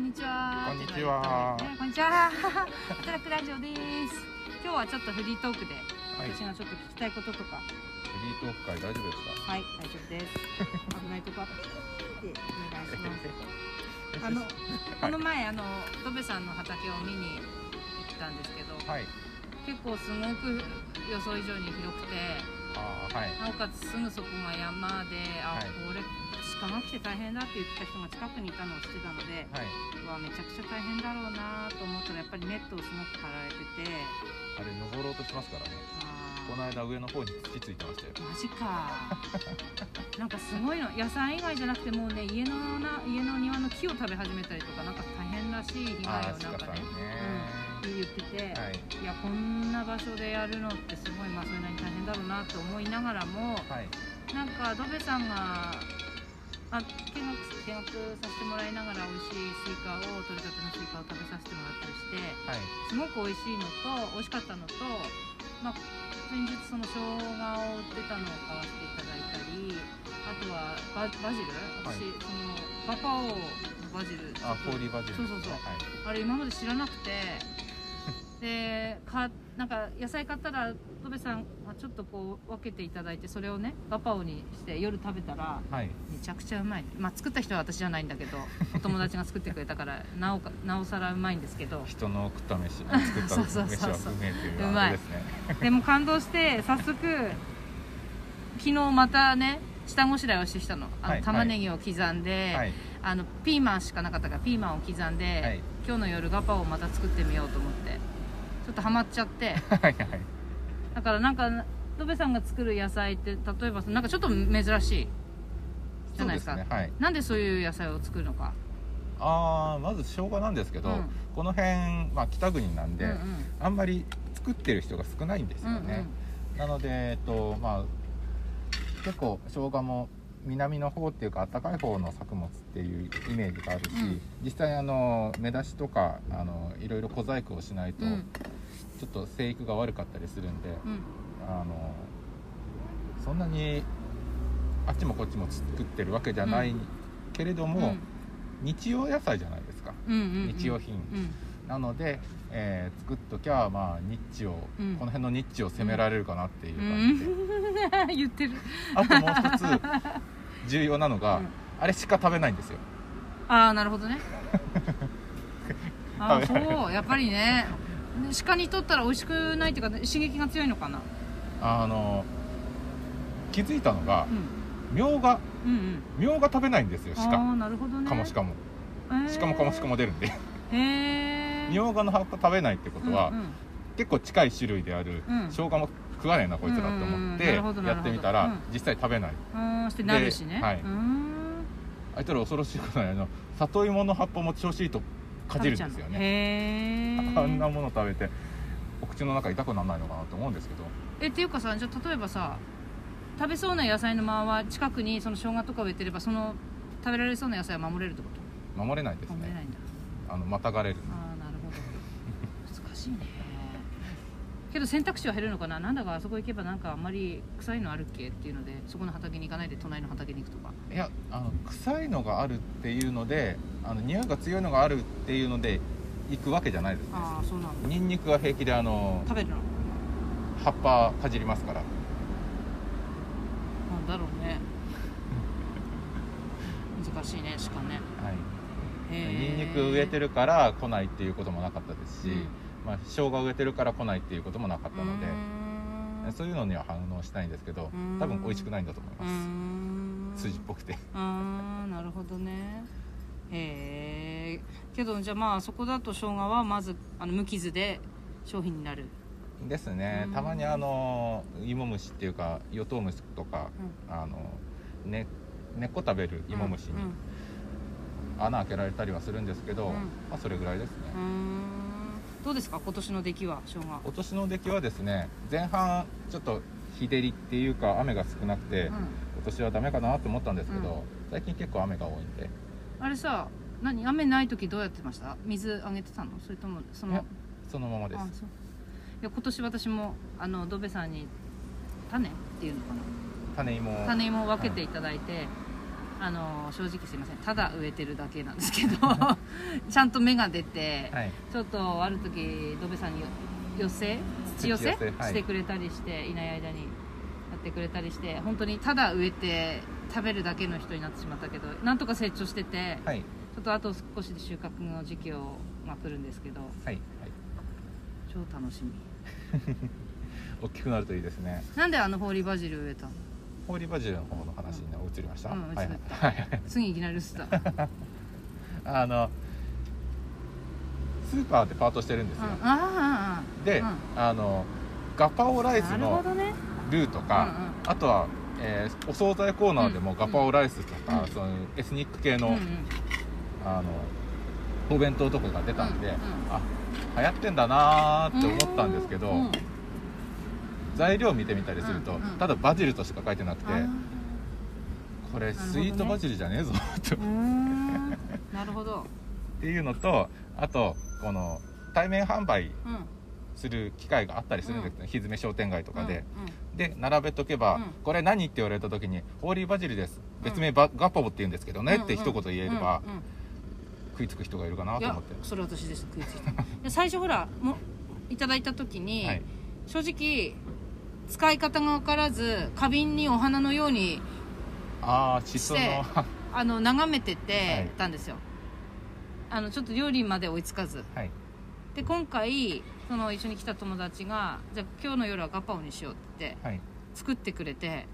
んにちは。こんにちはねこんにちは。働くラジオです。今日はちょっとフリートークで、はい、私がちょっと聞きたいこととか、フリートーク会大丈夫ですか？はい、大丈夫です。危ないとこあってお願いします。あの、この前、あの、ドベさんの畑を見に行ったんですけど、はい結構すごく予想以上に広くて、あーはいなおかつすぐそこが山で、あ、はいこれ鹿が来て大変だって言ってた人が近くにいたのを知ってたので、はい。うわめちゃくちゃ大変だろうなと思ったらやっぱりネットをすごく張られてて。あれ登ろうとしますからね。あこの間上の方に土ついてましたよ。ーマジか。なんかすごいの野菜以外じゃなくてもうね家のな家の庭の木を食べ始めたりとかなんか大変らしい被害をなんかね。ね、うん、言ってて、はい。い、やこんな場所でやるのってすごいまあそれなりに大変だろうなって思いながらもはい。なんかドベさんがあ見学見学させてもらいながら美味しいスイカを取れたてのスイカを食べさせてもらったりしてはい。すごく美味しいのと美味しかったのと、まあ、先日その生姜を売ってたのを買わせていただいたりあとはババジル？私、はい。そのバパオのバジル。あ氷バジル。そうそうそう。はい。あれ今まで知らなくてでかなんか野菜買ったら戸部さんがちょっとこう分けていただいてそれをねバパオにして夜食べたらはい。めちゃくちゃうまい、まあ、作った人は私じゃないんだけど お友達が作ってくれたからなおかなおさらうまいんですけど。人の食った飯 作った飯は不明っていうですね。でも感動して早速昨日またね下ごしらえをしてきたの。あの、はい玉ねぎを刻んで、はい。あのピーマンしかなかったからピーマンを刻んで、はい。今日の夜ガパオをまた作ってみようと思って。ちょっとハマっちゃって。だからなんかドベさんが作る野菜って例えばなんかちょっと珍しい。じゃないですか。ねはい。なんでそういう野菜を作るのか。あーまず生姜なんですけど、うん。この辺、まあ、北国なんで、うんうん。あんまり作ってる人が少ないんですよね、なので、えっとまあ、結構生姜も南の方っていうか暖かい方の作物っていうイメージがあるし、うん。実際あの目出しとかあのいろいろ小細工をしないと、うんうんちょっと生育が悪かったりするんでうん。あのそんなにあっちもこっちも作ってるわけじゃないけれども、日用野菜じゃないですか、うんうんうん。日用品。うん。なので、えー作っときゃまあニッチを、うん。この辺のニッチを攻められるかなっていうう感じで、ん。言ってる。あともう一つ 重要なのが、うん。あれしか食べないんですよ。ああなるほどね。ああそう。やっぱりね鹿にとったら美味しくないっていうか刺激が強いのかな？あの気づいたのがうん。みょうが。みょうが食べないんですよあ鹿。あなるほどね。カモシカも。へー。鹿もカモシカも出るんで。みょうがの葉っぱ食べないってことは、うんうん。結構近い種類である、うん。生姜も食わねえなこいつらって思ってやってみたら、うん。実際食べない。うんしてなるしね。ではい。あいつら恐ろしいことにあの里芋の葉っぱも調子いいとかじるんですよね。あんなもの食べてお口の中痛くならないのかなと思うんですけど。えっていうかさじゃあ例えばさ食べそうな野菜の間は近くにその生姜とか植えてればその食べられそうな野菜は守れるってこと？守れないですね。守れないんだ。あのまたがれるああなるほど。難しいねけど選択肢は減るのかな？なんだかあそこ行けばなんかあんまり臭いのあるっけっていうのでそこの畑に行かないで隣の畑に行くとか。いやあの臭いのがあるっていうのであの匂いが強いのがあるっていうので行くわけじゃないですね。ああそうなんだ。ニンニクは平気であの食べるの？葉っぱかじりますから。なんだろうね。難しいね鹿ね。はい。へニンニク植えてるから来ないっていうこともなかったですし、うんまあ、生姜植えてるから来ないっていうこともなかったので、そういうのには反応したいんですけどうん多分美味しくないんだと思いうます、ん。筋っぽくて。あーなるほどね。へえけどじゃあまあそこだと生姜はまずあの無傷で商品になる。ですね。うん。たまにあの芋虫っていうかヨトウムシとか、あのね根っこ食べる芋虫にうん穴開けられたりはするんですけど、うん。まあ、それぐらいですね、どうですか？今年の出来は今年の出来はですね前半ちょっと日照りっていうか雨が少なくて、うん。今年はダメかなと思ったんですけど、うん。最近結構雨が多いんで。あれさ何雨ない時どうやってました？水あげてたの？それともそのそのままです。いや今年私もあのドベさんに種っていうのかな？種芋を。種芋を分けていただいて、あの正直すいません。ただ植えてるだけなんですけど ちゃんと芽が出て、はい。ちょっとある時ドベさんに寄せ土寄せしてくれたりしていない間にやってくれたりして本当にただ植えて食べるだけの人になってしまったけどなんとか成長しててはい。ちょっとあと少しで収穫の時期を、まあ、来るんですけどはいはい。超楽しみ。大きくなるといいですね。なんであのホーリーバジル植えたの？ホーリーバジルの方の話に移りました、うんはい移った。はいはい。次いきなり移ったあのスーパーでパートしてるんですよ、で、うん。あのガパオライスのルーとか、あとは、えーお惣菜コーナーでもうんガパオライスとか、うん。そのエスニック系の,、うんうん。あのお弁当とかが出たんで、うんうん。あ流行ってんだなーって思ったんですけど、うん材料見てみたりすると、うんうんただバジルとしか書いてなくて、これスイートバジルじゃねえぞなるほど。っていうのとあとこの対面販売うんする機会があったりするんですね、ひずめ商店街とかで、うんで並べとけば、うん。これ何って言われた時に「ホーリーバジルです。別名バ、ガパオって言うんですけどね」うんって一言言えれば、うんうん。食いつく人がいるかないとや思って。それ私です。食いついた。で最初ほらもいただいた時に、はい。正直使い方が分からず花瓶にお花のようにああしその。あの眺めてはいてたんですよ、あのちょっと料理まで追いつかず。はい。で今回その一緒に来た友達が「じゃあ今日の夜はガパオにしよう」ってはい。作ってくれて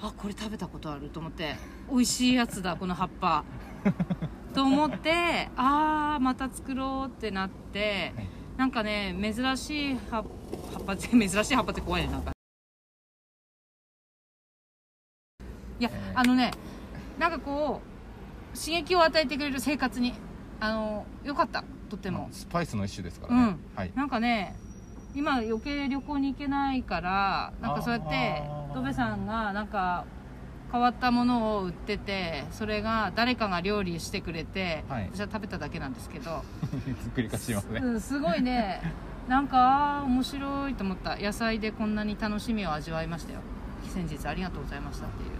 あこれ食べたことあると思って美味しいやつだこの葉っぱ。と思ってああまた作ろうってなって、はい。なんかね珍しい葉葉っぱ珍しい葉っぱって怖いねなんかいや、えーあのねなんかこう刺激を与えてくれる生活にあのよかったとっても、スパイスの一種ですからね、うん。はい。なんかね今余計旅行に行けないからなんかそうやってあー。ドベさんがなんか変わったものを売っててそれが誰かが料理してくれて、はい。私は食べただけなんですけど、作り方しますね。うん、すごいね。なんか面白いと思った。野菜でこんなに楽しみを味わいましたよ。先日ありがとうございましたっていう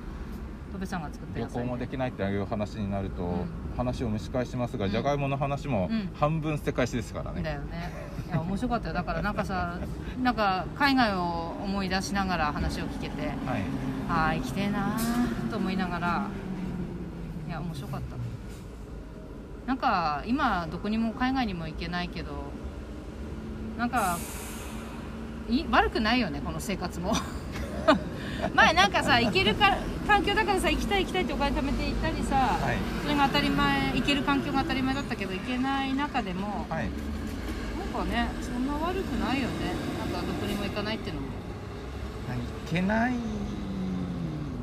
ドベさんが作った旅行もできないっていう話になると、うん。話を蒸し返しますが、うん。じゃがいもの話もうん。半分捨て返しですからね、だよね。いや面白かったよ。だからなんかさ なんか海外を思い出しながら話を聞けてはい。ああ生きてえなーと思いながらいや面白かった。なんか今どこにも海外にも行けないけどなんかい悪くないよねこの生活も前なんかさ行けるか環境だからさ行きたい行きたいってお金貯めて行ったりさ、はい。それが当たり前行ける環境が当たり前だったけど行けない中でもはい。なんかねそんな悪くないよね。なんかどこにも行かないっていうのもいけない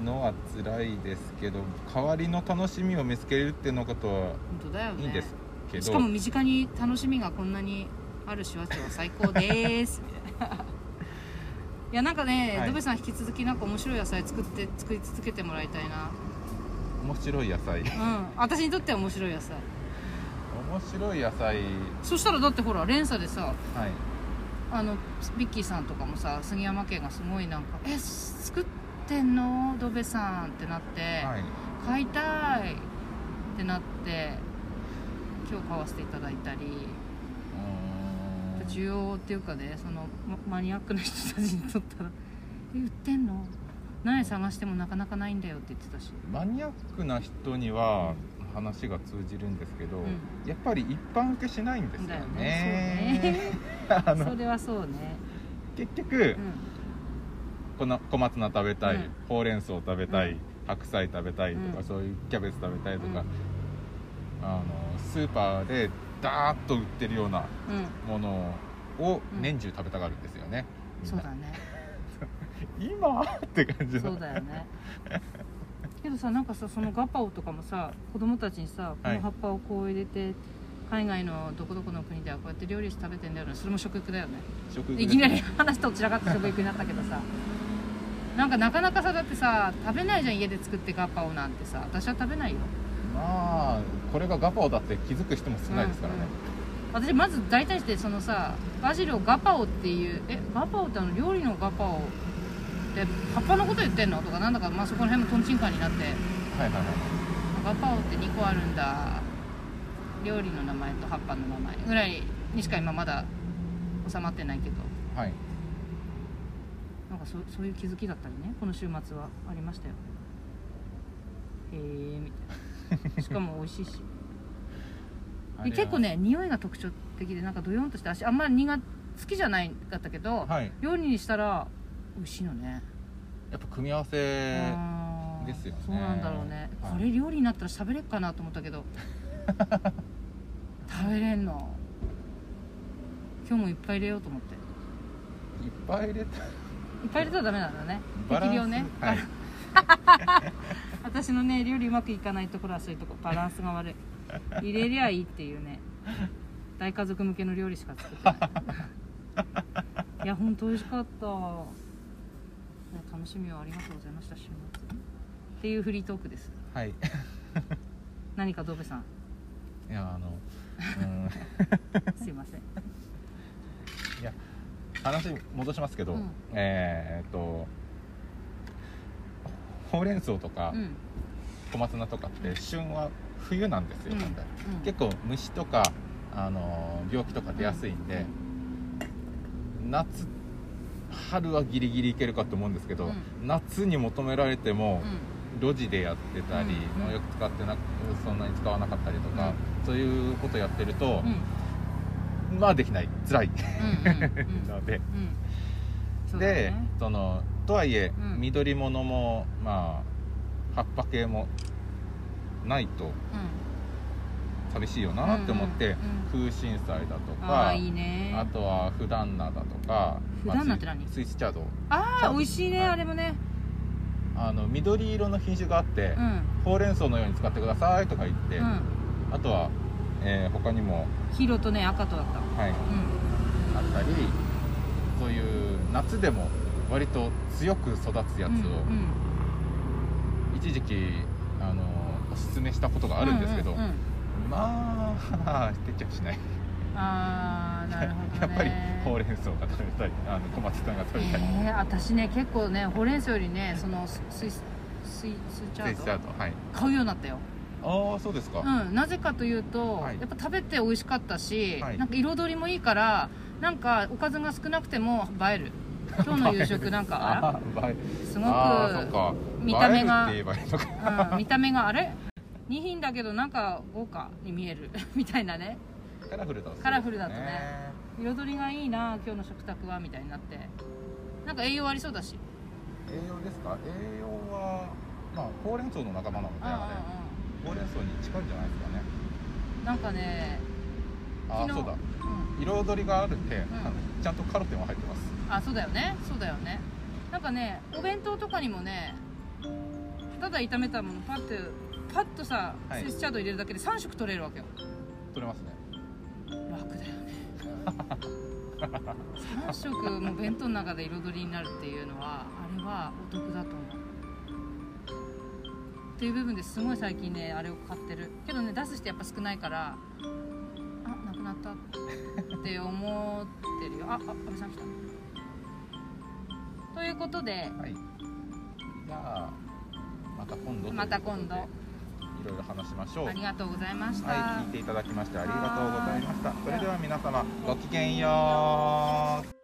のは辛いですけど代わりの楽しみを見つけるっていうのことは本当だよね。いいんですけど、しかも身近に楽しみがこんなにある手話町は最高です。みたいないやなんかね、はい。ドベさん引き続きなんか面白い野菜作って作り続けてもらいたいな。面白い野菜。面うん。私にとっては面白い野菜。白い野菜。そしたらだってほら連鎖でさはい。あのビッキーさんとかもさ杉山家がすごいなんか「え作ってんの？ドベさん」ってなって、はい。買いたいってなって今日買わせていただいたり。うーん需要っていうかねそのママニアックな人たちにとったら「え売ってんの？何探してもなかなかないんだよ」って言ってたし。マニアックな人には話が通じるんですけど、ん。やっぱり一般受けしないんですよだよね。ね。あのそれはそうね。結局、うん。この小松菜食べたい、うん。ほうれん草食べたい、うん。白菜食べたいとか、うん。そういうキャベツ食べたいとか、うん。あのスーパーでダーッと売ってるようなうん。ものをうん。年中食べたがるんですよね、そうだね。今？って感じの。そうだよね。けどさなんかさそのガパオとかもさ子供たちにさこの葉っぱをこう入れて、海外のどこどこの国ではこうやって料理して食べてんだよねそれも食育だよね。食いきなり話と散らかって食育になったけどさなんかなかなかさだってさ食べないじゃん家で作ってガパオなんてさ私は食べないよまあこれがガパオだって気づく人も少ないですからね、私まず大体してそのさバジルをガパオっていうえガパオってあの料理のガパオって葉っぱのこと言ってんの？とかなんだかまあそこら辺もトンチンカンになって。はいはいはい。パパオって2個あるんだ。料理の名前と葉っぱの名前ぐらいにしか今まだ収まってないけど。はい。なんかそそういう気づきだったりね。この週末はありましたよ。へえみたいな しかも美味しいし。で結構ね匂いが特徴的でなんかドヨンとして私あんまり苦好きじゃないかったけど、はい。料理にしたら美味しいのね、やっぱ組み合わせですよね。そうなんだろうね、はい。これ料理になったら喋れっかなと思ったけど食べれんの。今日もいっぱい入れようと思って。いっぱい入れた。いっぱい入れたらダメなんだね。適量ね、はい 私のね料理うまくいかないところはそういうとこバランスが悪い。入れりゃいいっていうね。大家族向けの料理しか作ってない。いや本当美味しかった、ね、楽しみをありがとうございました週末。っていうフリートークです。はい。何かドベさん。いやあの うん。すいません。いや話戻しますけど、うん。えーっとほうれん草とかうん。小松菜とかって旬は冬なんですよ、うん。結構虫とか、あの病気とか出やすいんで、夏春はギリギリいけるかと思うんですけど、う夏に求められてもう、ん。路地でやってたり、うん。農薬使ってなくそんなに使わなかったりとか、うん。そういうことやってるとう、ん。まあできない。辛い。ので、でね。そのとはいえ、うん。緑物もまあ葉っぱ系もないとうん。寂しいよなって思って、うん空心菜だとあかあとは普段菜だとか普段菜って何？まあスイスチャード。ああ美味しいね、はい。あれもね。あの緑色の品種があって、うん。ほうれん草のように使ってくださいとか言って、うん。あとは、えー他にも、黄色とね赤とだった。はい、うあったりそういう夏でも割と強く育つやつを、一時期あのおすすめしたことがあるんですけど、まあ 定着しない、ああなるほど、ね、やっぱりほうれん草が食べたい。あの小松菜が食べたい、えー、私ね結構ねほうれん草よりねそのススイススイスチャスイスチャードードはい。買うようになったよ。ああそうですか、うん。なぜかというと、はい。やっぱ食べて美味しかったし、はい。なんか彩りもいいからなんかおかずが少なくても映える 今日の夕食なんか？すごくか。見た目が 見た目があれ？2品だけどなんか豪華に見えるみたいなね。カラフルだカラフルだとね。彩りがいいな今日の食卓はみたいになって。なんか栄養ありそうだし。栄養ですか？栄養はまあほうれん草の仲間なので。ほうれん草に近いんじゃないですかね。うんなんかねああそうだ。うん。彩りがあるんで、ん。あのちゃんとカロテンは入ってますあそうだよね。そうだよね。なんかねお弁当とかにもねただ炒めたものパッてパッとさはい。スイスチャード入れるだけで3色取れるわけよ。取れますね。楽だよね。3色も弁当の中で彩りになるっていうのはあれはお得だと思う。っていう部分ですごい最近ねあれを買ってる。けどね出す人やっぱ少ないからあなくなったって思ってるよ。ああ安倍さん来たということではい。じゃあまた今度また今度。いろいろ話しましょう。ありがとうございました、はい聞いていただきましてありがとうございました。それでは皆様ごきげんよう